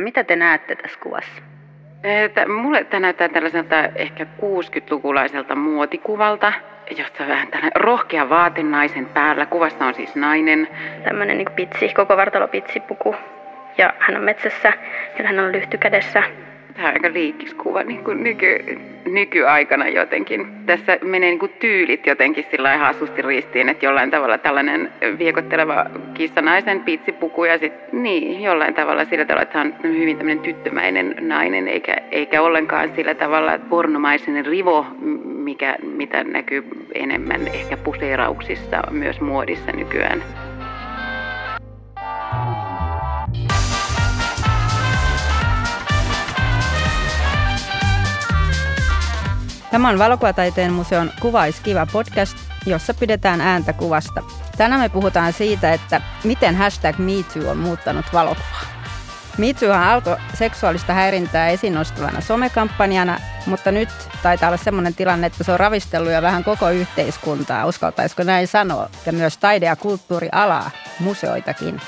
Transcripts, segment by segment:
Mitä te näette tässä kuvassa? Mulle tämä näyttää tällaiselta ehkä 60-lukulaiselta muotikuvalta, jossa on vähän tällainen rohkea vaate naisen päällä. Kuvassa on siis nainen. Tämmöinen niin pitsi, koko vartalo pitsipuku. Ja hän on metsässä ja hän on lyhty kädessä. Tämä on aika liikkiskuva niin kuin nyky, nykyaikana jotenkin. Tässä menee niin kuin tyylit jotenkin sillä hassusti ristiin, että jollain tavalla tällainen viekotteleva kissanaisen pitsipuku ja sitten niin, jollain tavalla sillä tavalla, että hän on hyvin tämmöinen tyttömäinen nainen, eikä, eikä ollenkaan sillä tavalla pornomaisen rivo, mikä, mitä näkyy enemmän ehkä puseerauksissa myös muodissa nykyään. Tämä on Valokuvataiteen museon Kuvaiskiva podcast, jossa pidetään ääntä kuvasta. Tänään me puhutaan siitä, että miten hashtag MeToo on muuttanut valokuvaa. MeToohan alkoi seksuaalista häirintää esiin nostavana somekampanjana, mutta nyt taitaa olla sellainen tilanne, että se on ravistellut jo vähän koko yhteiskuntaa, uskaltaisiko näin sanoa, ja myös taide- ja kulttuurialaa, museoitakin.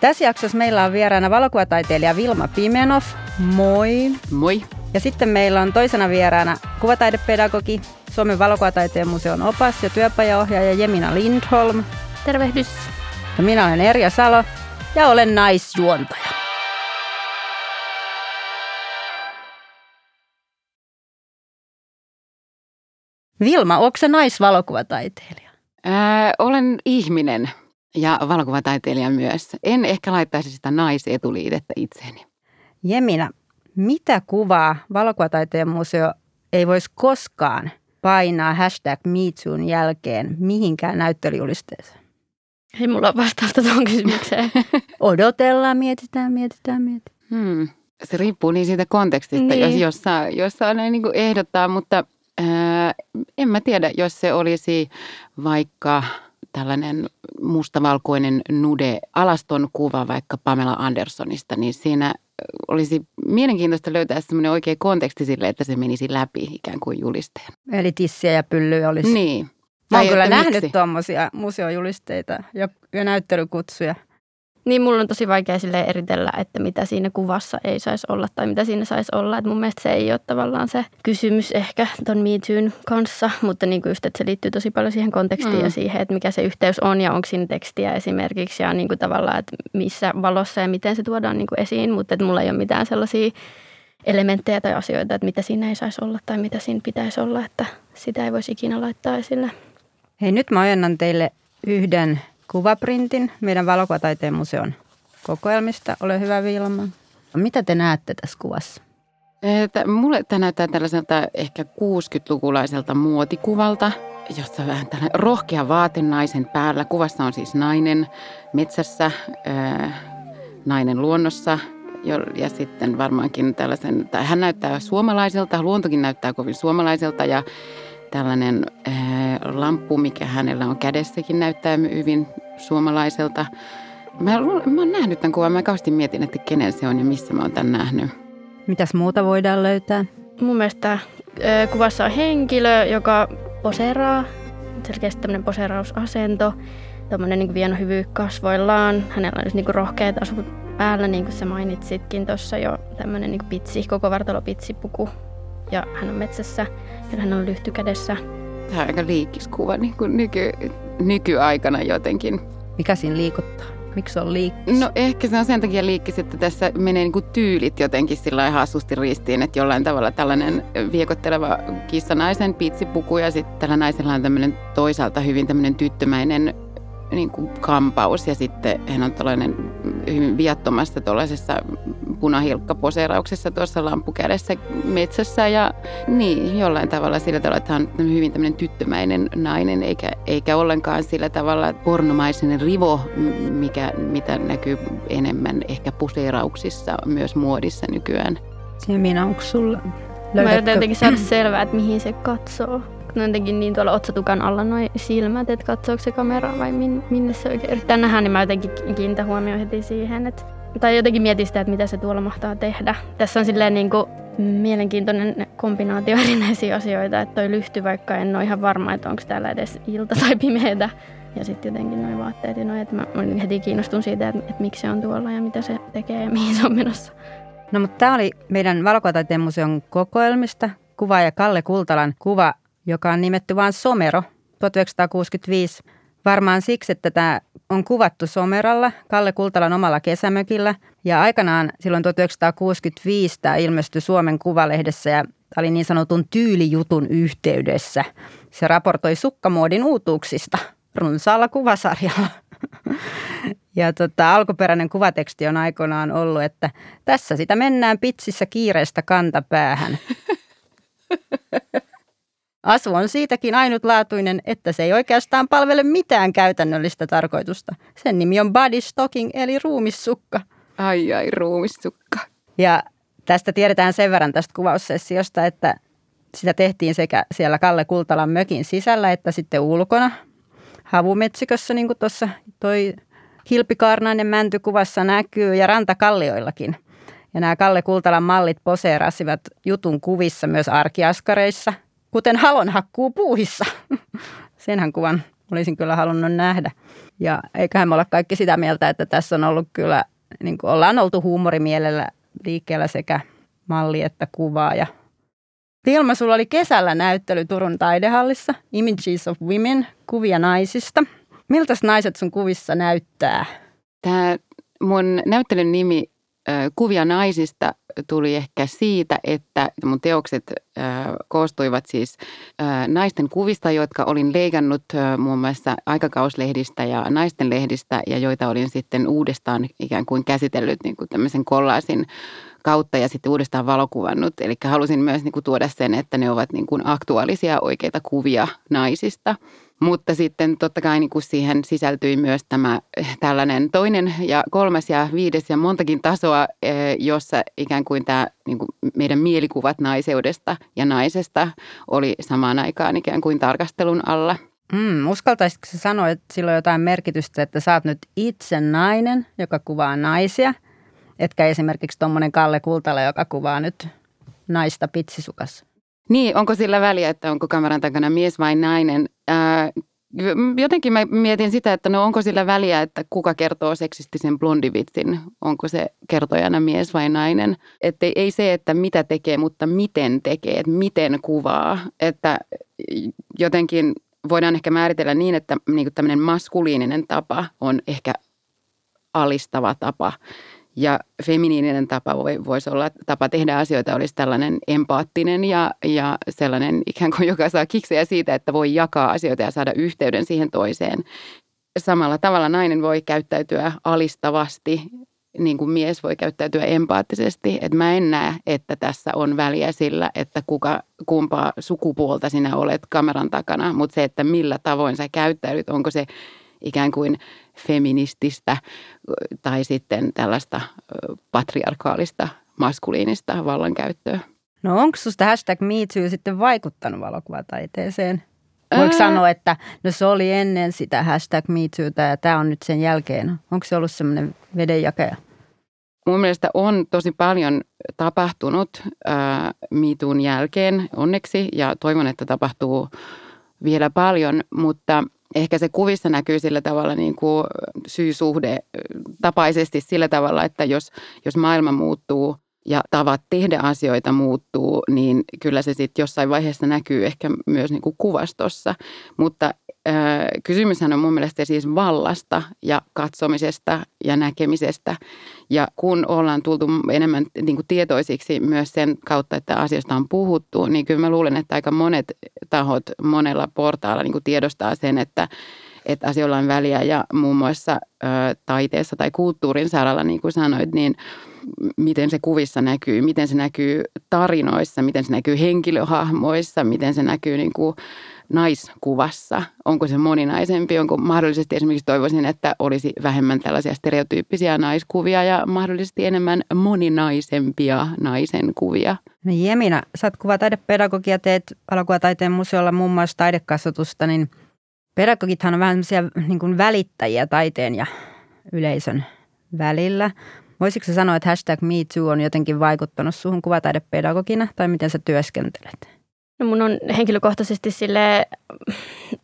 Tässä jaksossa meillä on vieraana valokuvataiteilija Vilma Pimenov. Moi. Moi. Ja sitten meillä on toisena vieraana kuvataidepedagogi, Suomen valokuvataiteen museon opas ja työpajaohjaaja Jemina Lindholm. Tervehdys. Ja minä olen Erja Salo ja olen naisjuontaja. Vilma, onko se naisvalokuvataiteilija? Ää, olen ihminen ja valokuvataiteilija myös. En ehkä laittaisi sitä naisetuliitettä itseeni. Jemina, mitä kuvaa valokuvataiteen museo ei voisi koskaan painaa hashtag MeToon jälkeen mihinkään näyttelyjulisteeseen? Ei mulla ole vastausta tuohon kysymykseen. Odotellaan, mietitään, mietitään, mietitään. Hmm. Se riippuu niin siitä kontekstista, niin. jos, jossa, jossa on niin kuin ehdottaa, mutta ää, en mä tiedä, jos se olisi vaikka tällainen mustavalkoinen nude alaston kuva vaikka Pamela Andersonista, niin siinä olisi mielenkiintoista löytää semmoinen oikea konteksti sille, että se menisi läpi ikään kuin julisteen. Eli tissiä ja pyllyä olisi. Niin. Mä oon kyllä nähnyt tuommoisia museojulisteita ja, ja näyttelykutsuja. Niin, mulla on tosi vaikea sille eritellä, että mitä siinä kuvassa ei saisi olla tai mitä siinä saisi olla. Et mun mielestä se ei ole tavallaan se kysymys ehkä ton Me Toon kanssa, mutta niin kuin just, että se liittyy tosi paljon siihen kontekstiin mm. ja siihen, että mikä se yhteys on ja onko siinä tekstiä esimerkiksi ja niin kuin tavallaan, että missä valossa ja miten se tuodaan niin kuin esiin. Mutta että mulla ei ole mitään sellaisia elementtejä tai asioita, että mitä siinä ei saisi olla tai mitä siinä pitäisi olla, että sitä ei voisi ikinä laittaa esille. Hei, nyt mä ojennan teille yhden kuvaprintin meidän valokuvataiteen museon kokoelmista. Ole hyvä Vilma. Mitä te näette tässä kuvassa? Mulle tämä näyttää tällaiselta ehkä 60-lukulaiselta muotikuvalta, jossa vähän tällainen rohkea vaate naisen päällä. Kuvassa on siis nainen metsässä, nainen luonnossa ja sitten varmaankin tällaisen, tai hän näyttää suomalaiselta, luontokin näyttää kovin suomalaiselta ja tällainen ää, lamppu, mikä hänellä on kädessäkin, näyttää hyvin suomalaiselta. Mä, mä oon nähnyt tämän kuvan, mä kauheasti mietin, että kenen se on ja missä mä oon tämän nähnyt. Mitäs muuta voidaan löytää? Mun mielestä ää, kuvassa on henkilö, joka poseraa, selkeästi tämmöinen poserausasento, tämmöinen niin vieno hyvy kasvoillaan. Hänellä on niin rohkeat asut päällä, niin kuin sä mainitsitkin tuossa jo, tämmöinen niin pitsi, koko vartalopitsipuku ja hän on metsässä hän on lyhty kädessä. Tämä on aika liikkiskuva niin kuin nyky, nykyaikana jotenkin. Mikä siinä liikuttaa? Miksi se on liikkis? No ehkä se on sen takia liikkis, että tässä menee niin kuin tyylit jotenkin sillä hassusti ristiin, että jollain tavalla tällainen viekotteleva kissanaisen pitsipuku ja sitten tällä naisella on tämmöinen toisaalta hyvin tämmöinen tyttömäinen niin kuin kampaus ja sitten hän on tällainen hyvin viattomassa tuollaisessa punahilkkaposeerauksessa tuossa lampukädessä metsässä ja niin, jollain tavalla sillä tavalla, että hän on hyvin tämmöinen tyttömäinen nainen eikä, eikä ollenkaan sillä tavalla pornomaisen rivo, mikä, mitä näkyy enemmän ehkä poseerauksissa myös muodissa nykyään. Semina, onko sulla Löydätkö? Mä yritän jotenkin saada selvää, että mihin se katsoo ne on jotenkin niin tuolla otsatukan alla noin silmät, että katsoako se kamera vai min, minne se oikein yrittää nähdä, niin mä jotenkin kiinnitän huomioon heti siihen, että tai jotenkin mietin sitä, että mitä se tuolla mahtaa tehdä. Tässä on silleen niin kuin mielenkiintoinen kombinaatio erinäisiä asioita, että toi lyhty, vaikka en ole ihan varma, että onko täällä edes ilta tai pimeätä. Ja sitten jotenkin noin vaatteet ja noin, että mä heti kiinnostun siitä, että, että miksi se on tuolla ja mitä se tekee ja mihin se on menossa. No mutta tämä oli meidän valokuvataiteen museon kokoelmista kuvaaja Kalle Kultalan kuva, joka on nimetty vain Somero 1965. Varmaan siksi, että tämä on kuvattu Someralla, Kalle Kultalan omalla kesämökillä. Ja aikanaan silloin 1965 tämä ilmestyi Suomen Kuvalehdessä ja oli niin sanotun tyylijutun yhteydessä. Se raportoi sukkamuodin uutuuksista runsaalla kuvasarjalla. Ja tota, alkuperäinen kuvateksti on aikoinaan ollut, että tässä sitä mennään pitsissä kiireestä kantapäähän. Asu on siitäkin ainutlaatuinen, että se ei oikeastaan palvele mitään käytännöllistä tarkoitusta. Sen nimi on body stocking eli ruumissukka. Ai ai, ruumissukka. Ja tästä tiedetään sen verran tästä kuvaussessiosta, että sitä tehtiin sekä siellä Kalle Kultalan mökin sisällä että sitten ulkona havumetsikössä, niin kuin tuossa toi kilpikaarnainen mäntykuvassa näkyy ja rantakallioillakin. Ja nämä Kalle Kultalan mallit poseerasivat jutun kuvissa myös arkiaskareissa, kuten halonhakkuu puuhissa. Senhän kuvan olisin kyllä halunnut nähdä. Ja eiköhän me olla kaikki sitä mieltä, että tässä on ollut kyllä, niin kuin ollaan oltu huumorimielellä liikkeellä sekä malli että kuvaa. Ja Tilma, sulla oli kesällä näyttely Turun taidehallissa, Images of Women, kuvia naisista. Miltä naiset sun kuvissa näyttää? Tämä mun näyttelyn nimi Kuvia naisista tuli ehkä siitä, että mun teokset koostuivat siis naisten kuvista, jotka olin leikannut muun muassa aikakauslehdistä ja naisten lehdistä ja joita olin sitten uudestaan ikään kuin käsitellyt niin kuin tämmöisen kollaasin kautta ja sitten uudestaan valokuvannut. Eli halusin myös niin kuin tuoda sen, että ne ovat niin kuin aktuaalisia oikeita kuvia naisista – mutta sitten totta kai niin kuin siihen sisältyi myös tämä eh, tällainen toinen ja kolmas ja viides ja montakin tasoa, eh, jossa ikään kuin tämä niin kuin meidän mielikuvat naiseudesta ja naisesta oli samaan aikaan ikään kuin tarkastelun alla. Mm, uskaltaisitko sanoa, että sillä on jotain merkitystä, että sä oot nyt itse nainen, joka kuvaa naisia, etkä esimerkiksi tuommoinen Kalle Kultala, joka kuvaa nyt naista pitsisukassa? Niin, onko sillä väliä, että onko kameran takana mies vai nainen? Ää, jotenkin mä mietin sitä, että no onko sillä väliä, että kuka kertoo seksistisen blondivitsin, onko se kertojana mies vai nainen. Että ei se, että mitä tekee, mutta miten tekee, että miten kuvaa. Että jotenkin voidaan ehkä määritellä niin, että niin tämmöinen maskuliininen tapa on ehkä alistava tapa ja feminiininen tapa voi, voisi olla, tapa tehdä asioita olisi tällainen empaattinen ja, ja sellainen ikään kuin, joka saa kiksejä siitä, että voi jakaa asioita ja saada yhteyden siihen toiseen. Samalla tavalla nainen voi käyttäytyä alistavasti, niin kuin mies voi käyttäytyä empaattisesti. Että mä en näe, että tässä on väliä sillä, että kuka, kumpaa sukupuolta sinä olet kameran takana, mutta se, että millä tavoin sä käyttäydyt, onko se ikään kuin feminististä tai sitten tällaista patriarkaalista maskuliinista vallankäyttöä. No onko sinusta hashtag MeToo sitten vaikuttanut valokuvataiteeseen? Voiko Ää... sanoa, että no se oli ennen sitä hashtag MeTootä ja tämä on nyt sen jälkeen? Onko se ollut semmoinen vedenjakaja? Mun mielestä on tosi paljon tapahtunut ää, MeToon jälkeen onneksi ja toivon, että tapahtuu vielä paljon, mutta – ehkä se kuvissa näkyy sillä tavalla niin kuin syysuhde tapaisesti sillä tavalla, että jos, jos maailma muuttuu ja tavat tehdä asioita muuttuu, niin kyllä se sitten jossain vaiheessa näkyy ehkä myös niin kuin kuvastossa. Mutta äh, kysymyshän on mun mielestä siis vallasta ja katsomisesta ja näkemisestä. Ja kun ollaan tultu enemmän niin kuin tietoisiksi myös sen kautta, että asioista on puhuttu, niin kyllä mä luulen, että aika monet tahot monella portaalla niin kuin tiedostaa sen, että, että asioilla on väliä ja muun muassa ö, taiteessa tai kulttuurin saralla, niin kuin sanoit, niin miten se kuvissa näkyy, miten se näkyy tarinoissa, miten se näkyy henkilöhahmoissa, miten se näkyy niin kuin naiskuvassa? Onko se moninaisempi? Onko mahdollisesti esimerkiksi toivoisin, että olisi vähemmän tällaisia stereotyyppisiä naiskuvia ja mahdollisesti enemmän moninaisempia naisen kuvia? No Jemina, sä oot kuvataidepedagogia, teet valokuvataiteen museolla muun muassa taidekasvatusta, niin pedagogithan on vähän niin kuin välittäjiä taiteen ja yleisön välillä. Voisitko sanoa, että hashtag MeToo on jotenkin vaikuttanut suhun kuvataidepedagogina tai miten sä työskentelet? No mun on henkilökohtaisesti sille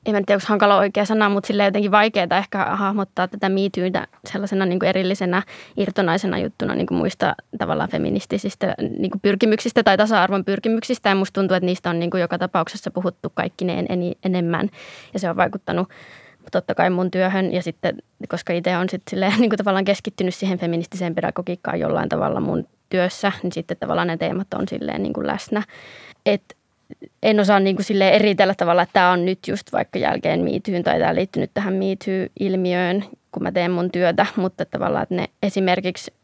en tiedä, onko hankala oikea sana, mutta sille jotenkin vaikeaa ehkä hahmottaa tätä miityytä sellaisena niin kuin erillisenä irtonaisena juttuna niin kuin muista tavallaan feministisistä niin kuin pyrkimyksistä tai tasa-arvon pyrkimyksistä. Ja musta tuntuu, että niistä on niin kuin joka tapauksessa puhuttu kaikkineen enemmän ja se on vaikuttanut totta kai mun työhön ja sitten, koska itse on sitten silleen, niin kuin tavallaan keskittynyt siihen feministiseen pedagogiikkaan jollain tavalla mun työssä, niin sitten tavallaan ne teemat on silleen niin kuin läsnä. Että en osaa niin kuin sille eritellä tavalla, että tämä on nyt just vaikka jälkeen miityyn tai tämä liittynyt tähän miityy-ilmiöön, kun mä teen mun työtä, mutta tavallaan, että ne esimerkiksi,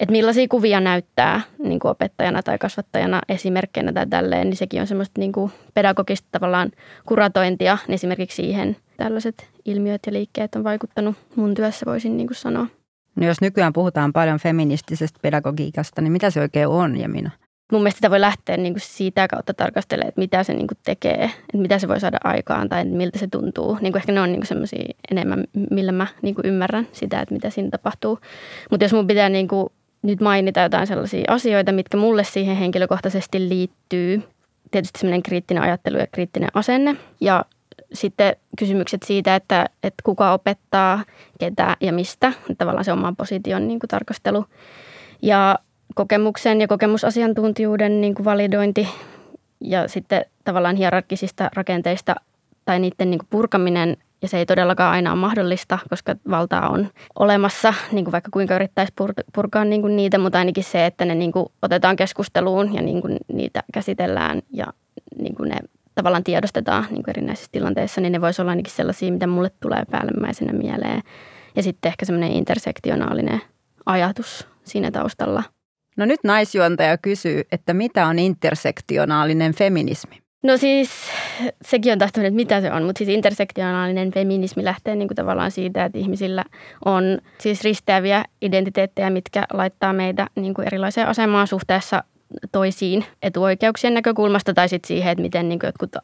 että millaisia kuvia näyttää niin kuin opettajana tai kasvattajana esimerkkeinä tai tälleen, niin sekin on semmoista niin kuin pedagogista tavallaan kuratointia, niin esimerkiksi siihen tällaiset ilmiöt ja liikkeet on vaikuttanut mun työssä, voisin niin kuin sanoa. No jos nykyään puhutaan paljon feministisestä pedagogiikasta, niin mitä se oikein on ja minä? mun mielestä sitä voi lähteä niin kuin siitä kautta tarkastelemaan, että mitä se niin kuin tekee, että mitä se voi saada aikaan tai miltä se tuntuu. Niin kuin ehkä ne on niin semmoisia enemmän, millä mä niin kuin ymmärrän sitä, että mitä siinä tapahtuu. Mutta jos mun pitää niin kuin nyt mainita jotain sellaisia asioita, mitkä mulle siihen henkilökohtaisesti liittyy, tietysti semmoinen kriittinen ajattelu ja kriittinen asenne ja sitten kysymykset siitä, että, että kuka opettaa, ketä ja mistä, tavallaan se oman position niin kuin tarkastelu. Ja kokemuksen ja kokemusasiantuntijuuden niin kuin validointi ja sitten tavallaan hierarkisista rakenteista tai niiden niin kuin purkaminen ja se ei todellakaan aina ole mahdollista, koska valtaa on olemassa, niin kuin vaikka kuinka yrittäisi purkaa niin kuin niitä, mutta ainakin se, että ne niin kuin otetaan keskusteluun ja niin kuin niitä käsitellään ja niin kuin ne tavallaan tiedostetaan niin kuin erinäisissä tilanteissa, niin ne voisi olla ainakin sellaisia, mitä mulle tulee päällimmäisenä mieleen. Ja sitten ehkä semmoinen intersektionaalinen ajatus siinä taustalla – No nyt naisjuontaja kysyy, että mitä on intersektionaalinen feminismi? No siis sekin on tahtonut, että mitä se on, mutta siis intersektionaalinen feminismi lähtee niin kuin tavallaan siitä, että ihmisillä on siis risteäviä identiteettejä, mitkä laittaa meitä niin kuin erilaiseen asemaan suhteessa toisiin etuoikeuksien näkökulmasta tai sitten siihen, että miten niin kuin jotkut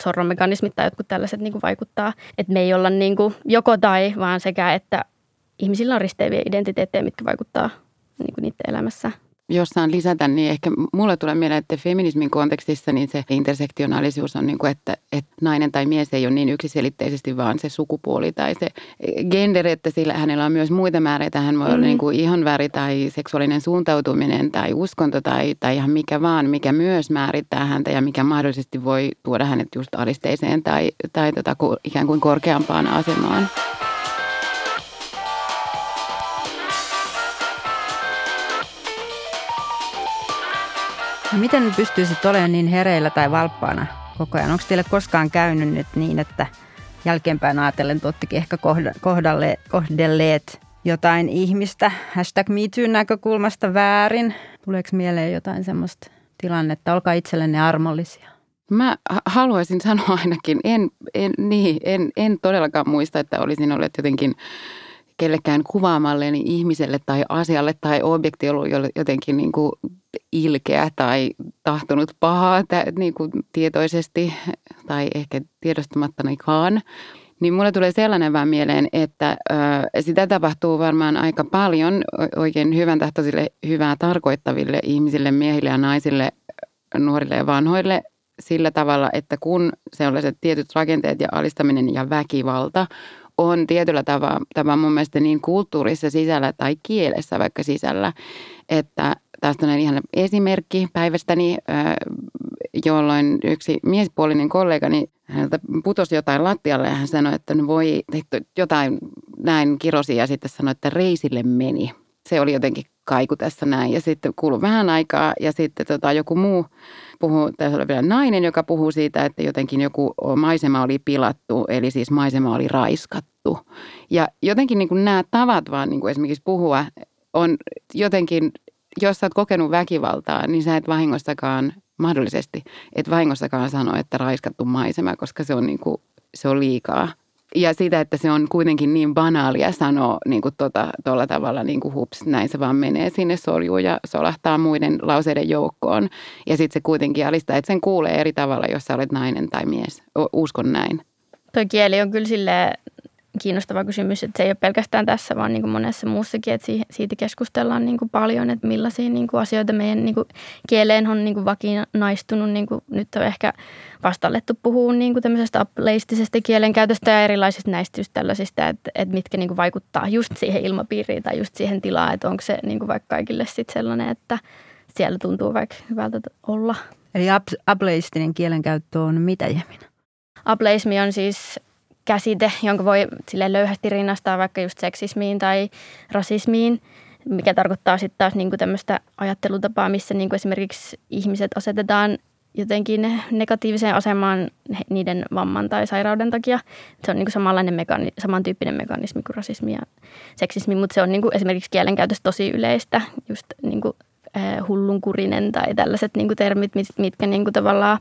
sorromekanismit tai jotkut tällaiset niin kuin vaikuttaa. Että me ei olla niin kuin joko tai, vaan sekä, että ihmisillä on risteäviä identiteettejä, mitkä vaikuttaa niin kuin niiden elämässä. Jos saan lisätä, niin ehkä mulle tulee mieleen, että feminismin kontekstissa niin se intersektionaalisuus on niin kuin, että, että nainen tai mies ei ole niin yksiselitteisesti vaan se sukupuoli tai se gender, että sillä hänellä on myös muita määreitä. Hän voi mm-hmm. olla niin kuin ihonväri tai seksuaalinen suuntautuminen tai uskonto tai, tai ihan mikä vaan, mikä myös määrittää häntä ja mikä mahdollisesti voi tuoda hänet just alisteiseen tai, tai tota, ikään kuin korkeampaan asemaan. No miten pystyisit olemaan niin hereillä tai valppaana koko ajan? Onko teille koskaan käynyt nyt niin, että jälkeenpäin ajatellen tuottikin ehkä kohdalle, kohdelleet jotain ihmistä hashtag MeToo näkökulmasta väärin? Tuleeko mieleen jotain semmoista tilannetta? Olkaa itsellenne armollisia. Mä haluaisin sanoa ainakin, en, en, niin, en, en todellakaan muista, että olisin ollut jotenkin kellekään kuvaamalleni ihmiselle tai asialle tai objekti ollut jotenkin niin kuin ilkeä tai tahtonut pahaa niin kuin tietoisesti tai ehkä tiedostamattanikaan. Niin mulle tulee sellainen vaan mieleen, että ö, sitä tapahtuu varmaan aika paljon oikein hyvän tahtoisille, hyvää tarkoittaville ihmisille, miehille ja naisille, nuorille ja vanhoille sillä tavalla, että kun sellaiset tietyt rakenteet ja alistaminen ja väkivalta on tietyllä tavalla, tavalla mun mielestä niin kulttuurissa sisällä tai kielessä vaikka sisällä, että tästä on ihan esimerkki päivästäni, jolloin yksi miespuolinen kollegani häneltä putosi jotain lattialle ja hän sanoi, että no voi, jotain näin kirosi ja sitten sanoi, että reisille meni. Se oli jotenkin kaiku tässä näin ja sitten kuului vähän aikaa ja sitten tota, joku muu puhuu, tässä oli vielä nainen, joka puhuu siitä, että jotenkin joku maisema oli pilattu, eli siis maisema oli raiskattu. Ja jotenkin niin kuin nämä tavat vaan niin kuin esimerkiksi puhua on jotenkin, jos sä oot kokenut väkivaltaa, niin sä et vahingossakaan mahdollisesti, et vahingossakaan sano, että raiskattu maisema, koska se on, niin kuin, se on liikaa ja sitä, että se on kuitenkin niin banaalia sanoa niin kuin tuolla tota, tavalla niin kuin hups, näin se vaan menee sinne soljuun ja solahtaa muiden lauseiden joukkoon. Ja sitten se kuitenkin alistaa, että sen kuulee eri tavalla, jos sä olet nainen tai mies. Uskon näin. Tuo kieli on kyllä sille kiinnostava kysymys, että se ei ole pelkästään tässä, vaan niin kuin monessa muussakin, että siitä keskustellaan niin kuin paljon, että millaisia niin kuin asioita meidän niin kuin kieleen on niin kuin vakinaistunut. Niin kuin nyt on ehkä vastallettu puhua niin kuin tämmöisestä apleistisesta kielenkäytöstä ja erilaisista näistä just tällaisista, että, että mitkä niin kuin vaikuttaa just siihen ilmapiiriin tai just siihen tilaan, että onko se niin kuin vaikka kaikille sitten sellainen, että siellä tuntuu vaikka hyvältä olla. Eli ableistinen kielenkäyttö on mitä, Jemina? Ableismi on siis käsite, jonka voi sille löyhästi rinnastaa vaikka just seksismiin tai rasismiin, mikä tarkoittaa sitten taas niinku tämmöistä ajattelutapaa, missä niinku esimerkiksi ihmiset asetetaan jotenkin negatiiviseen asemaan niiden vamman tai sairauden takia. Se on niin kuin samanlainen mekani- samantyyppinen mekanismi kuin rasismi ja seksismi, mutta se on niin kuin esimerkiksi kielenkäytössä tosi yleistä, just niin kuin, äh, hullunkurinen tai tällaiset niin kuin termit, mitkä niin kuin tavallaan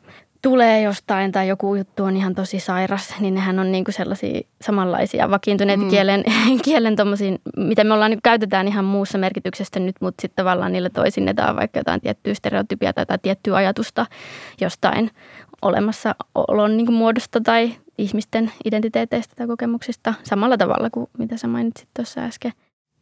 tulee jostain tai joku juttu on ihan tosi sairas, niin nehän on niinku sellaisia samanlaisia vakiintuneita mm. kielen, kielen tommosiin, mitä me ollaan, niin käytetään ihan muussa merkityksessä nyt, mutta sitten tavallaan niille toisinnetaan vaikka jotain tiettyä stereotypia tai, tai tiettyä ajatusta jostain olemassa olon niin muodosta tai ihmisten identiteeteistä tai kokemuksista samalla tavalla kuin mitä sä mainitsit tuossa äsken.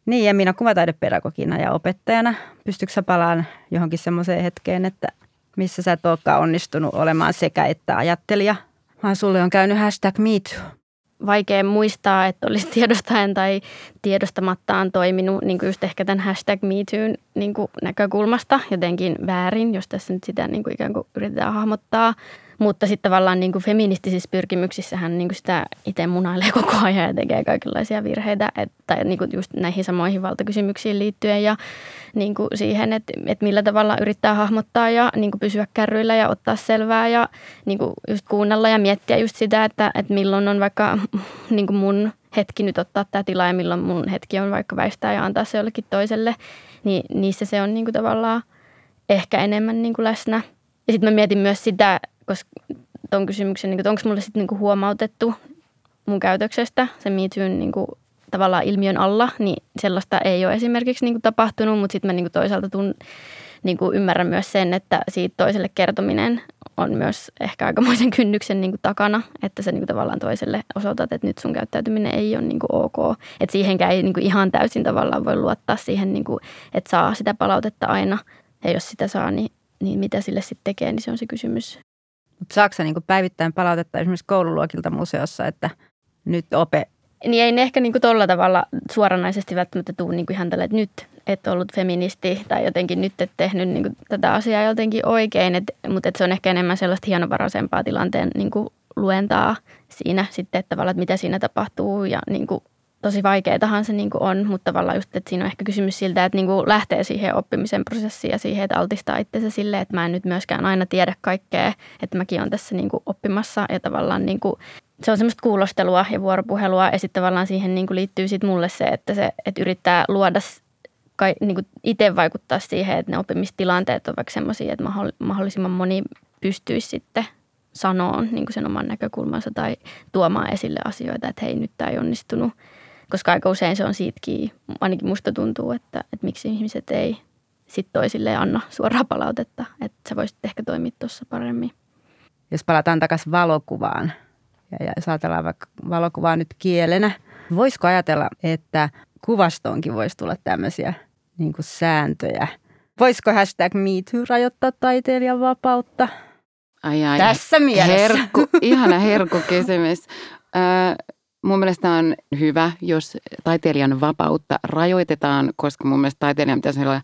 Niin, ja minä kuvataidepedagogina ja opettajana. Pystytkö sä palaan johonkin semmoiseen hetkeen, että – missä sä et olekaan onnistunut olemaan sekä että ajattelija, vaan sulle on käynyt hashtag MeToo. Vaikea muistaa, että olisi tiedostaen tai tiedostamattaan toiminut niin kuin just ehkä tämän hashtag MeToon niin näkökulmasta jotenkin väärin, jos tässä nyt sitä niin kuin ikään kuin yritetään hahmottaa – mutta sitten tavallaan niin kuin feministisissä pyrkimyksissä hän niin kuin sitä itse munailee koko ajan ja tekee kaikenlaisia virheitä, että niin kuin just näihin samoihin valtakysymyksiin liittyen ja niin kuin siihen, että, että millä tavalla yrittää hahmottaa ja niin kuin pysyä kärryillä ja ottaa selvää ja niin kuin just kuunnella ja miettiä just sitä, että, että milloin on vaikka niin kuin mun hetki nyt ottaa tämä tila ja milloin mun hetki on vaikka väistää ja antaa se jollekin toiselle, niin niissä se on niin kuin tavallaan ehkä enemmän niin kuin läsnä. Ja sitten mä mietin myös sitä, koska tuon kysymyksen, niin onko mulle sitten niin huomautettu mun käytöksestä se MeToon niin kuin, tavallaan ilmiön alla, niin sellaista ei ole esimerkiksi niin kuin, tapahtunut, mutta sitten mä niin kuin, toisaalta tun, niin kuin, ymmärrän myös sen, että siitä toiselle kertominen on myös ehkä aikamoisen kynnyksen niin kuin, takana, että sä niin kuin, tavallaan toiselle osoitat, että nyt sun käyttäytyminen ei ole niin kuin, ok. Että siihenkään ei niin kuin, ihan täysin tavallaan voi luottaa siihen, niin kuin, että saa sitä palautetta aina. Ja jos sitä saa, niin, niin mitä sille sitten tekee, niin se on se kysymys. Mutta saako niin päivittäin palautetta esimerkiksi koululuokilta museossa, että nyt ope... Niin ei ne ehkä niin tuolla tavalla suoranaisesti välttämättä tuu niin ihan tälle, että nyt et ollut feministi tai jotenkin nyt et tehnyt niin tätä asiaa jotenkin oikein, et, mutta et se on ehkä enemmän sellaista hienovaraisempaa tilanteen niin luentaa siinä sitten, että tavallaan, että mitä siinä tapahtuu ja niin kuin tosi vaikeatahan se niin on, mutta tavallaan just, että siinä on ehkä kysymys siltä, että niin lähtee siihen oppimisen prosessiin ja siihen, että altistaa itsensä sille, että mä en nyt myöskään aina tiedä kaikkea, että mäkin olen tässä niin oppimassa ja tavallaan niin kuin, se on semmoista kuulostelua ja vuoropuhelua ja sitten tavallaan siihen niin liittyy sitten mulle se, että se että yrittää luoda kai, niin itse vaikuttaa siihen, että ne oppimistilanteet on vaikka semmoisia, että mahdollisimman moni pystyisi sitten sanoon niin sen oman näkökulmansa tai tuomaan esille asioita, että hei nyt tämä ei onnistunut – koska aika usein se on siitäkin, ainakin musta tuntuu, että, että miksi ihmiset ei sit toisille anna suoraa palautetta, että sä voisit ehkä toimia tuossa paremmin. Jos palataan takaisin valokuvaan ja, ja jos ajatellaan vaikka valokuvaa nyt kielenä, voisiko ajatella, että kuvastoonkin voisi tulla tämmöisiä niin kuin sääntöjä? Voisiko hashtag MeToo rajoittaa taiteilijan vapautta? Ai ai. Tässä mielessä. Herkku, ihana herkkukysymys. Öö, Mun mielestä on hyvä, jos taiteilijan vapautta rajoitetaan, koska mun mielestä taiteilijan pitäisi olla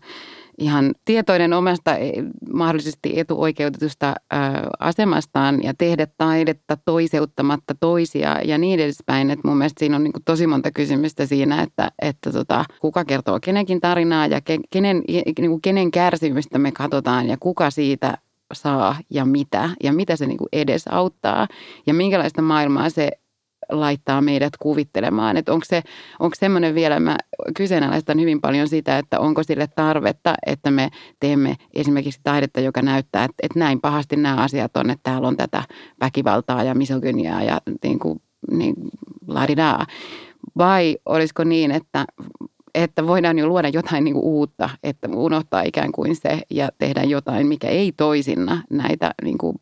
ihan tietoinen omasta e, mahdollisesti etuoikeutetusta ö, asemastaan ja tehdä taidetta toiseuttamatta toisia ja niin edespäin. Et mun mielestä siinä on niin tosi monta kysymystä siinä, että, että tota, kuka kertoo kenenkin tarinaa ja ke, kenen, niin kuin kenen kärsimystä me katsotaan ja kuka siitä saa ja mitä ja mitä se niin kuin edesauttaa ja minkälaista maailmaa se laittaa meidät kuvittelemaan. Että onko se onko semmoinen vielä, mä kyseenalaistan hyvin paljon sitä, että onko sille tarvetta, että me teemme esimerkiksi taidetta, joka näyttää, että, että näin pahasti nämä asiat on, että täällä on tätä väkivaltaa ja misogyniaa ja niin kuin, niin, ladidaa. Vai olisiko niin, että että voidaan jo luoda jotain niin kuin uutta, että unohtaa ikään kuin se ja tehdä jotain, mikä ei toisinna näitä niin kuin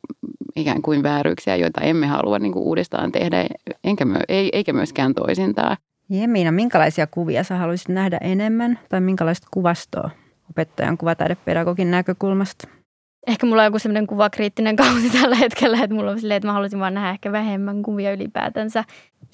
ikään kuin vääryyksiä, joita emme halua niin kuin uudestaan tehdä enkä myö, ei, eikä myöskään toisintaan. Jemina, minkälaisia kuvia sä haluaisit nähdä enemmän tai minkälaista kuvastoa opettajan kuvataidepedagogin näkökulmasta? Ehkä mulla on joku semmoinen kuvakriittinen kausi tällä hetkellä, että mulla on silleen, että mä haluaisin vaan nähdä ehkä vähemmän kuvia ylipäätänsä.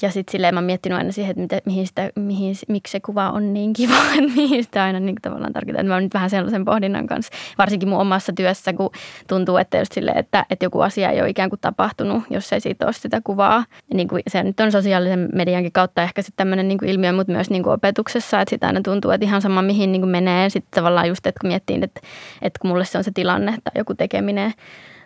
Ja sitten silleen mä oon miettinyt aina siihen, että mitä, mihin sitä, mihin, miksi se kuva on niin kiva, että mihin sitä aina niin tavallaan tarkoittaa. Mä oon nyt vähän sellaisen pohdinnan kanssa, varsinkin mun omassa työssä, kun tuntuu, että just silleen, että, että joku asia ei ole ikään kuin tapahtunut, jos ei siitä ole sitä kuvaa. Ja niin kuin se nyt on sosiaalisen mediankin kautta ehkä sitten tämmöinen niin ilmiö, mutta myös niin kuin opetuksessa, että sitä aina tuntuu, että ihan sama mihin niin kuin menee. Sitten tavallaan just, että kun miettii, että, että kun mulle se on se tilanne tai joku tekeminen,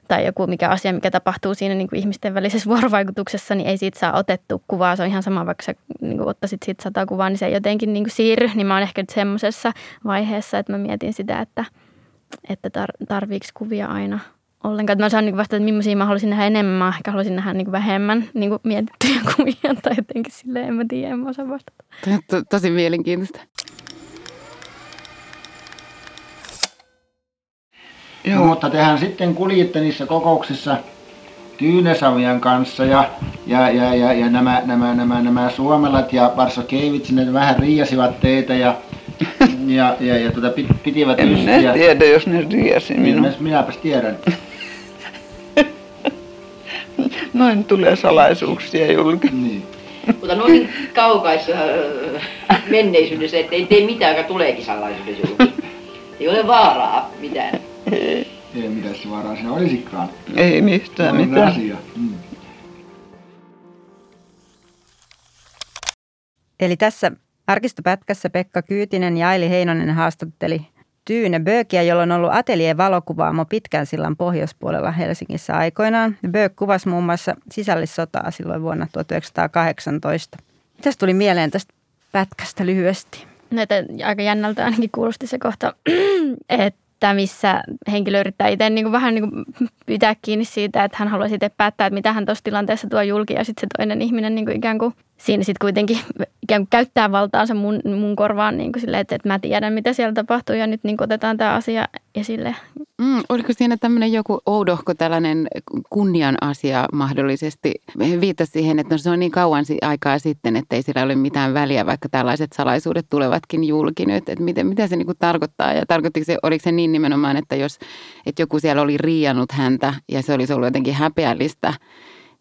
tai joku mikä asia, mikä tapahtuu siinä niin kuin ihmisten välisessä vuorovaikutuksessa, niin ei siitä saa otettu kuvaa. Se on ihan sama, vaikka sä niin kuin ottaisit siitä sata kuvaa, niin se ei jotenkin niin kuin siirry. Niin mä oon ehkä nyt semmoisessa vaiheessa, että mä mietin sitä, että, että tar- tarviiko kuvia aina ollenkaan. Mä saan niin vastata, että millaisia mä haluaisin nähdä enemmän. Mä ehkä haluaisin nähdä niin vähemmän niin kuin mietittyjä kuvia tai jotenkin silleen, en mä tiedä, en mä osaa vastata. To, tosi mielenkiintoista. Joo. Mutta tehän sitten kuljitte niissä kokouksissa Tyynesavian kanssa ja, ja, ja, ja, ja nämä, nämä, nämä, nämä suomalat ja Barso Keivits, ne vähän riiasivat teitä ja, ja, ja, ja tuota, pitivät en ystiä. En tiedä, jos ne riiasi minua. Niin, minäpäs tiedän. Noin tulee salaisuuksia julki. Niin. Mutta noin kaukaissa menneisyydessä, ettei tee mitään, joka tuleekin salaisuudessa julki. Ei ole vaaraa mitään. Ei. Ei mitään se vaaraa siinä olisikaan. Ei mistään mitään. Asia. Mm. Eli tässä arkistopätkässä Pekka Kyytinen ja Aili Heinonen haastatteli Tyyne Böökiä, jolla on ollut ateljeen valokuvaamo pitkän sillan pohjoispuolella Helsingissä aikoinaan. Böök kuvasi muun muassa sisällissotaa silloin vuonna 1918. Mitäs tuli mieleen tästä pätkästä lyhyesti? Näitä aika jännältä ainakin kuulosti se kohta, että että missä henkilö yrittää itse niin kuin vähän niin kuin pitää kiinni siitä, että hän haluaisi itse päättää, että mitä hän tuossa tilanteessa tuo julki ja sitten se toinen ihminen niin kuin ikään kuin siinä sitten kuitenkin ikään kuin käyttää valtaansa mun, mun korvaan niin kuin silleen, että, että mä tiedän, mitä siellä tapahtuu ja nyt niin kuin otetaan tämä asia esille. Mm, oliko siinä tämmöinen joku oudohko tällainen kunnian asia mahdollisesti? Viittasi siihen, että no se on niin kauan aikaa sitten, että ei sillä ole mitään väliä, vaikka tällaiset salaisuudet tulevatkin julki nyt. Että miten, mitä se niin tarkoittaa ja tarkoittiko se, oliko se niin nimenomaan, että jos että joku siellä oli riiannut häntä ja se olisi ollut jotenkin häpeällistä –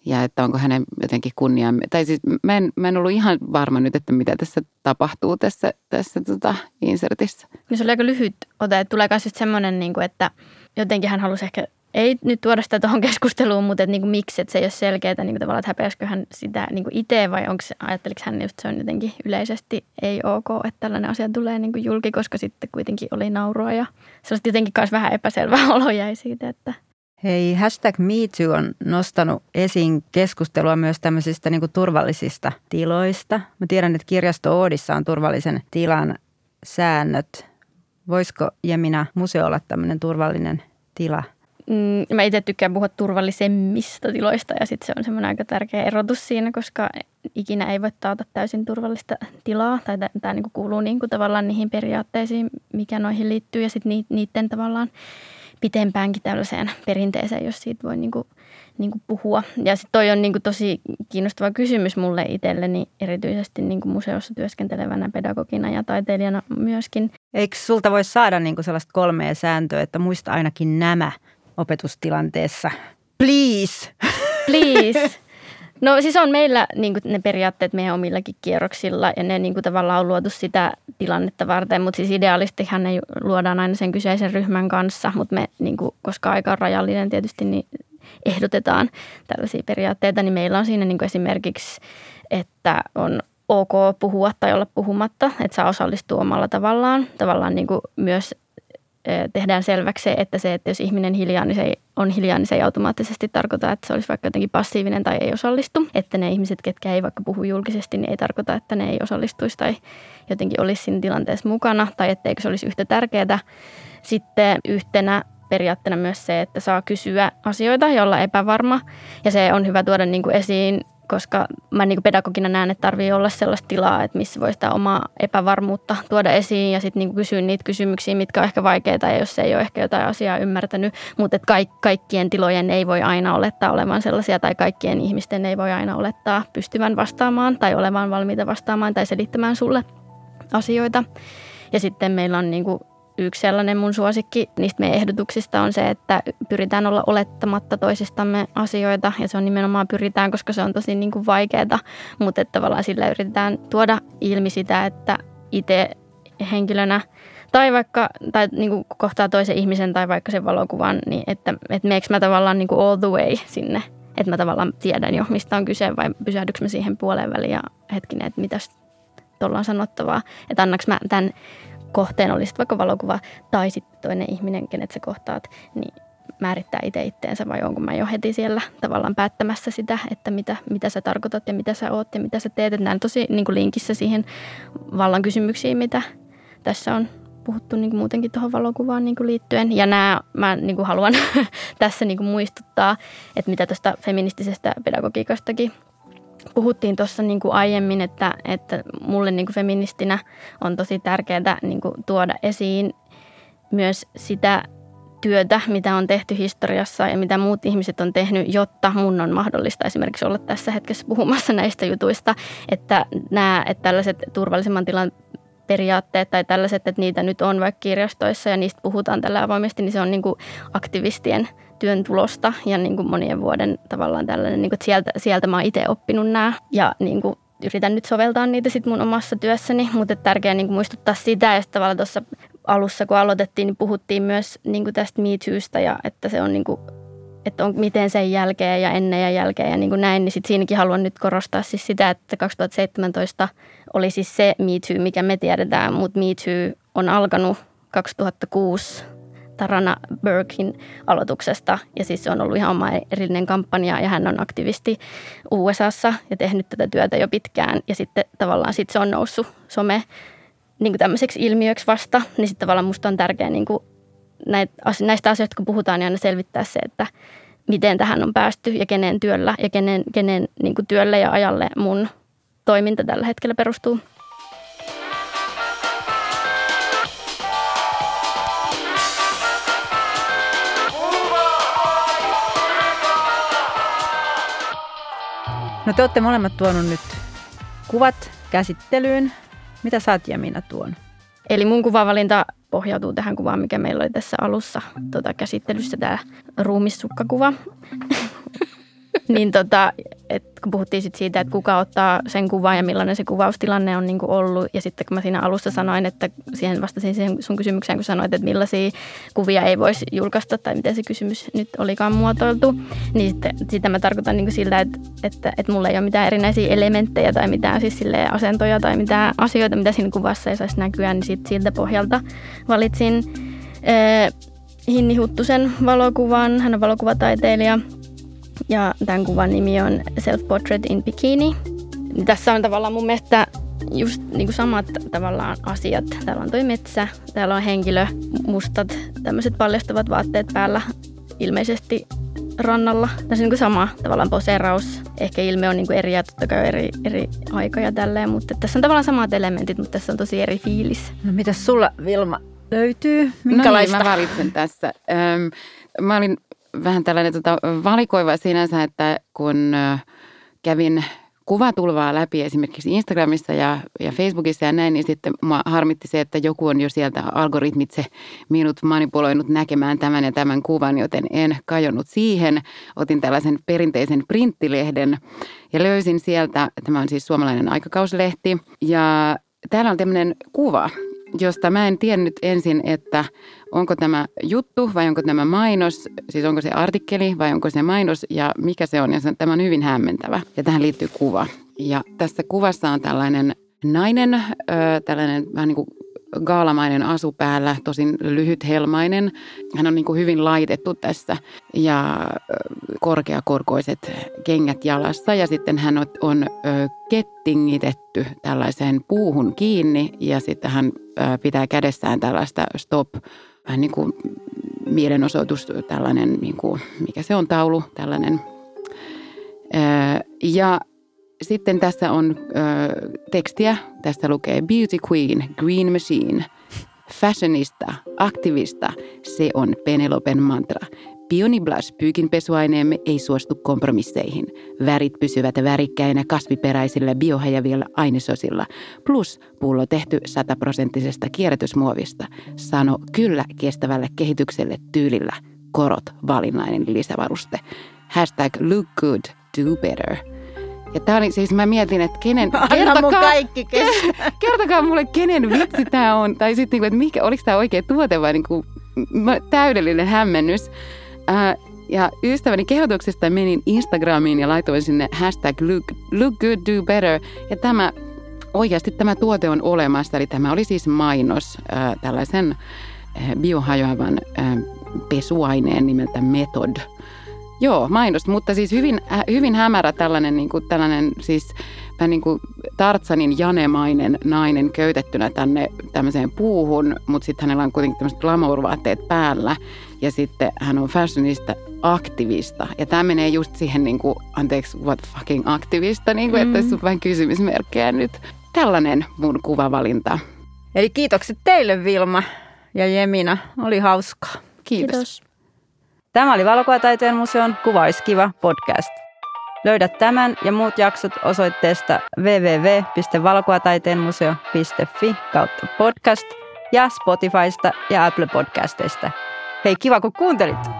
ja että onko hänen jotenkin kunnia, tai siis mä en, mä en ollut ihan varma nyt, että mitä tässä tapahtuu tässä, tässä tota insertissä. No se oli aika lyhyt ote, että tulee myös semmoinen, niin kuin, että jotenkin hän halusi ehkä, ei nyt tuoda sitä tuohon keskusteluun, mutta että niin kuin miksi, että se ei ole selkeää, niin kuin tavallaan, että häpeäskö hän sitä niin kuin itse vai onko, ajatteliko hän just se on jotenkin yleisesti ei ok, että tällainen asia tulee niin kuin julki, koska sitten kuitenkin oli naurua ja sellaista jotenkin myös vähän epäselvää olo jäi siitä, että – Hei, hashtag MeToo on nostanut esiin keskustelua myös tämmöisistä niin kuin turvallisista tiloista. Mä tiedän, että kirjasto Oodissa on turvallisen tilan säännöt. Voisiko Jemina museo olla tämmöinen turvallinen tila? Mm, mä itse tykkään puhua turvallisemmista tiloista ja sitten se on semmoinen aika tärkeä erotus siinä, koska ikinä ei voi taata täysin turvallista tilaa. Tai tämä niinku kuuluu niinku tavallaan niihin periaatteisiin, mikä noihin liittyy ja sitten niiden tavallaan pitempäänkin tällaiseen perinteeseen, jos siitä voi niin kuin, niin kuin puhua. Ja sitten toi on niin kuin tosi kiinnostava kysymys mulle itselleni, erityisesti niin kuin museossa työskentelevänä pedagogina ja taiteilijana myöskin. Eikö sulta voi saada niin kuin sellaista kolmea sääntöä, että muista ainakin nämä opetustilanteessa? Please! Please! No siis on meillä niin ne periaatteet meidän omillakin kierroksilla ja ne niin tavallaan on luotu sitä tilannetta varten, mutta siis idealistihan ne luodaan aina sen kyseisen ryhmän kanssa, mutta me, niin kuin, koska aika on rajallinen tietysti, niin ehdotetaan tällaisia periaatteita, niin meillä on siinä niin esimerkiksi, että on ok puhua tai olla puhumatta, että saa osallistua omalla tavallaan. Tavallaan niin myös tehdään selväksi se, että se, että jos ihminen hiljaa, niin se ei, on hiljaa, niin se ei automaattisesti tarkoita, että se olisi vaikka jotenkin passiivinen tai ei osallistu. Että ne ihmiset, ketkä ei vaikka puhu julkisesti, niin ei tarkoita, että ne ei osallistuisi tai jotenkin olisi siinä tilanteessa mukana tai etteikö se olisi yhtä tärkeää. Sitten yhtenä periaatteena myös se, että saa kysyä asioita, jolla epävarma. Ja se on hyvä tuoda niin kuin esiin koska mä niin pedagogina näen, että tarvii olla sellaista tilaa, että missä voi sitä omaa epävarmuutta tuoda esiin ja sitten niin kysyä niitä kysymyksiä, mitkä on ehkä vaikeita ja jos ei ole ehkä jotain asiaa ymmärtänyt, mutta että kaikkien tilojen ei voi aina olettaa olevan sellaisia tai kaikkien ihmisten ei voi aina olettaa pystyvän vastaamaan tai olevan valmiita vastaamaan tai selittämään sulle asioita. Ja sitten meillä on niin kuin yksi sellainen mun suosikki niistä meidän ehdotuksista on se, että pyritään olla olettamatta toisistamme asioita. Ja se on nimenomaan pyritään, koska se on tosi niin kuin vaikeaa, mutta että tavallaan sillä yritetään tuoda ilmi sitä, että itse henkilönä tai vaikka tai niin kuin kohtaa toisen ihmisen tai vaikka sen valokuvan, niin että, että meneekö mä tavallaan niin kuin all the way sinne. Että mä tavallaan tiedän jo, mistä on kyse vai pysähdyks mä siihen puoleen väliin ja hetkinen, että mitäs tuolla on sanottavaa. Että annaks mä tämän kohteen olisi vaikka valokuva tai sitten toinen ihminen, kenet sä kohtaat, niin määrittää itse itteensä vai onko mä jo heti siellä tavallaan päättämässä sitä, että mitä, mitä sä tarkoitat ja mitä sä oot ja mitä sä teet. Nämä on tosi niin kuin linkissä siihen vallan kysymyksiin, mitä tässä on puhuttu niin kuin muutenkin tuohon valokuvaan niin kuin liittyen. Ja nämä mä niin kuin haluan tässä niin kuin muistuttaa, että mitä tuosta feministisestä pedagogiikastakin puhuttiin tuossa niin kuin aiemmin, että, että mulle niin kuin feministinä on tosi tärkeää niin kuin tuoda esiin myös sitä työtä, mitä on tehty historiassa ja mitä muut ihmiset on tehnyt, jotta mun on mahdollista esimerkiksi olla tässä hetkessä puhumassa näistä jutuista, että nämä että tällaiset turvallisemman tilan periaatteet tai tällaiset, että niitä nyt on vaikka kirjastoissa ja niistä puhutaan tällä avoimesti, niin se on niin kuin aktivistien työn tulosta ja niin kuin monien vuoden tavallaan tällainen, niin kuin, että sieltä, sieltä mä oon itse oppinut nämä ja niin kuin, yritän nyt soveltaa niitä sitten mun omassa työssäni, mutta tärkeää niin kuin muistuttaa sitä ja tavallaan tuossa alussa kun aloitettiin, niin puhuttiin myös niin kuin tästä Me Toosta ja että se on niin kuin, että on miten sen jälkeen ja ennen ja jälkeen ja niin kuin näin, niin sitten siinäkin haluan nyt korostaa siis sitä, että 2017 oli siis se Me Too, mikä me tiedetään, mutta Me Too on alkanut 2006 Tarana Burkin aloituksesta. Ja siis se on ollut ihan oma erillinen kampanja ja hän on aktivisti USAssa ja tehnyt tätä työtä jo pitkään. Ja sitten tavallaan sit se on noussut some niin kuin tämmöiseksi ilmiöksi vasta. Niin sitten tavallaan musta on tärkeää niin näistä asioista, kun puhutaan, niin aina selvittää se, että miten tähän on päästy ja kenen työllä ja kenen, kenen niin kuin työlle ja ajalle mun toiminta tällä hetkellä perustuu. No te olette molemmat tuonut nyt kuvat käsittelyyn. Mitä sä oot Jamina tuon? Eli mun kuvavalinta pohjautuu tähän kuvaan, mikä meillä oli tässä alussa tota, käsittelyssä, tämä ruumissukkakuva. niin tota, et kun puhuttiin sit siitä, että kuka ottaa sen kuvan ja millainen se kuvaustilanne on niin ollut. Ja sitten kun mä siinä alussa sanoin, että siihen vastasin siihen sun kysymykseen, kun sanoit, että millaisia kuvia ei voisi julkaista tai miten se kysymys nyt olikaan muotoiltu. Niin sitten, sitä mä tarkoitan niin sillä, että, että, että mulla ei ole mitään erinäisiä elementtejä tai mitään siis asentoja tai mitään asioita, mitä siinä kuvassa ei saisi näkyä. Niin sit siltä pohjalta valitsin äh, Hinni Huttusen valokuvan. Hän on valokuvataiteilija – ja tämän kuvan nimi on Self-Portrait in Bikini. Tässä on tavallaan mun mielestä just niin kuin samat tavallaan asiat. Täällä on toi metsä, täällä on henkilö, mustat, tämmöiset paljastavat vaatteet päällä, ilmeisesti rannalla. Tässä on niin kuin sama tavallaan poseeraus. Ehkä ilme on niin kuin eri ja totta kai eri, eri aika ja tälleen, mutta tässä on tavallaan samat elementit, mutta tässä on tosi eri fiilis. No mitä sulla Vilma löytyy? Minkälaista? No niin, mä valitsen tässä. Öm, mä olin vähän tällainen tota, valikoiva sinänsä, että kun kävin kuvatulvaa läpi esimerkiksi Instagramissa ja, ja Facebookissa ja näin, niin sitten mua harmitti se, että joku on jo sieltä algoritmitse minut manipuloinut näkemään tämän ja tämän kuvan, joten en kajonnut siihen. Otin tällaisen perinteisen printtilehden ja löysin sieltä, tämä on siis suomalainen aikakauslehti, ja täällä on tämmöinen kuva, josta mä en tiennyt ensin, että onko tämä juttu vai onko tämä mainos, siis onko se artikkeli vai onko se mainos ja mikä se on. Ja tämä on hyvin hämmentävä ja tähän liittyy kuva. Ja tässä kuvassa on tällainen nainen, äh, tällainen vähän niin kuin gaalamainen asu päällä, tosin lyhythelmainen. Hän on niin kuin hyvin laitettu tässä ja korkeakorkoiset kengät jalassa ja sitten hän on, on kettingitetty tällaiseen puuhun kiinni ja sitten hän pitää kädessään tällaista stop vähän niin kuin mielenosoitus, tällainen, niin kuin, mikä se on taulu, tällainen. Ja sitten tässä on ö, tekstiä. Tässä lukee Beauty Queen, Green Machine. Fashionista, aktivista, se on Penelopen mantra. Blush pyykinpesuaineemme ei suostu kompromisseihin. Värit pysyvät värikkäinä kasviperäisillä biohajavilla ainesosilla, plus pullo tehty sataprosenttisesta kierrätysmuovista. Sano kyllä kestävälle kehitykselle tyylillä. Korot valinnainen lisävaruste. Hashtag look good, do better. Ja tää oli, siis mä mietin, että kenen, Anna mun kaikki kestää. kertokaa mulle, kenen vitsi tämä on. Tai sitten, niinku, että mikä, oliko tämä oikea tuote vai niinku, täydellinen hämmennys. Ää, ja ystäväni kehotuksesta menin Instagramiin ja laitoin sinne hashtag look, look good, do better. Ja tämä, oikeasti tämä tuote on olemassa. Eli tämä oli siis mainos ää, tällaisen ää, biohajoavan ää, pesuaineen nimeltä Method. Joo, mainos, mutta siis hyvin, hyvin hämärä tällainen, niin kuin, tällainen siis vähän niin kuin Tartsanin janemainen nainen köytettynä tänne tämmöiseen puuhun, mutta sitten hänellä on kuitenkin tämmöiset glamour-vaatteet päällä ja sitten hän on fashionista aktivista. Ja tämä menee just siihen, niin kuin, anteeksi, what fucking aktivista, niin kuin, mm. että tässä on vähän kysymysmerkkejä nyt. Tällainen mun kuvavalinta. Eli kiitokset teille Vilma ja Jemina. Oli hauskaa. Kiitos. Kiitos. Tämä oli Valokuvataiteen museon Kuvaiskiva podcast. Löydät tämän ja muut jaksot osoitteesta www.valokuvataiteenmuseo.fi kautta podcast ja Spotifysta ja Apple Podcasteista. Hei, kiva kun kuuntelit!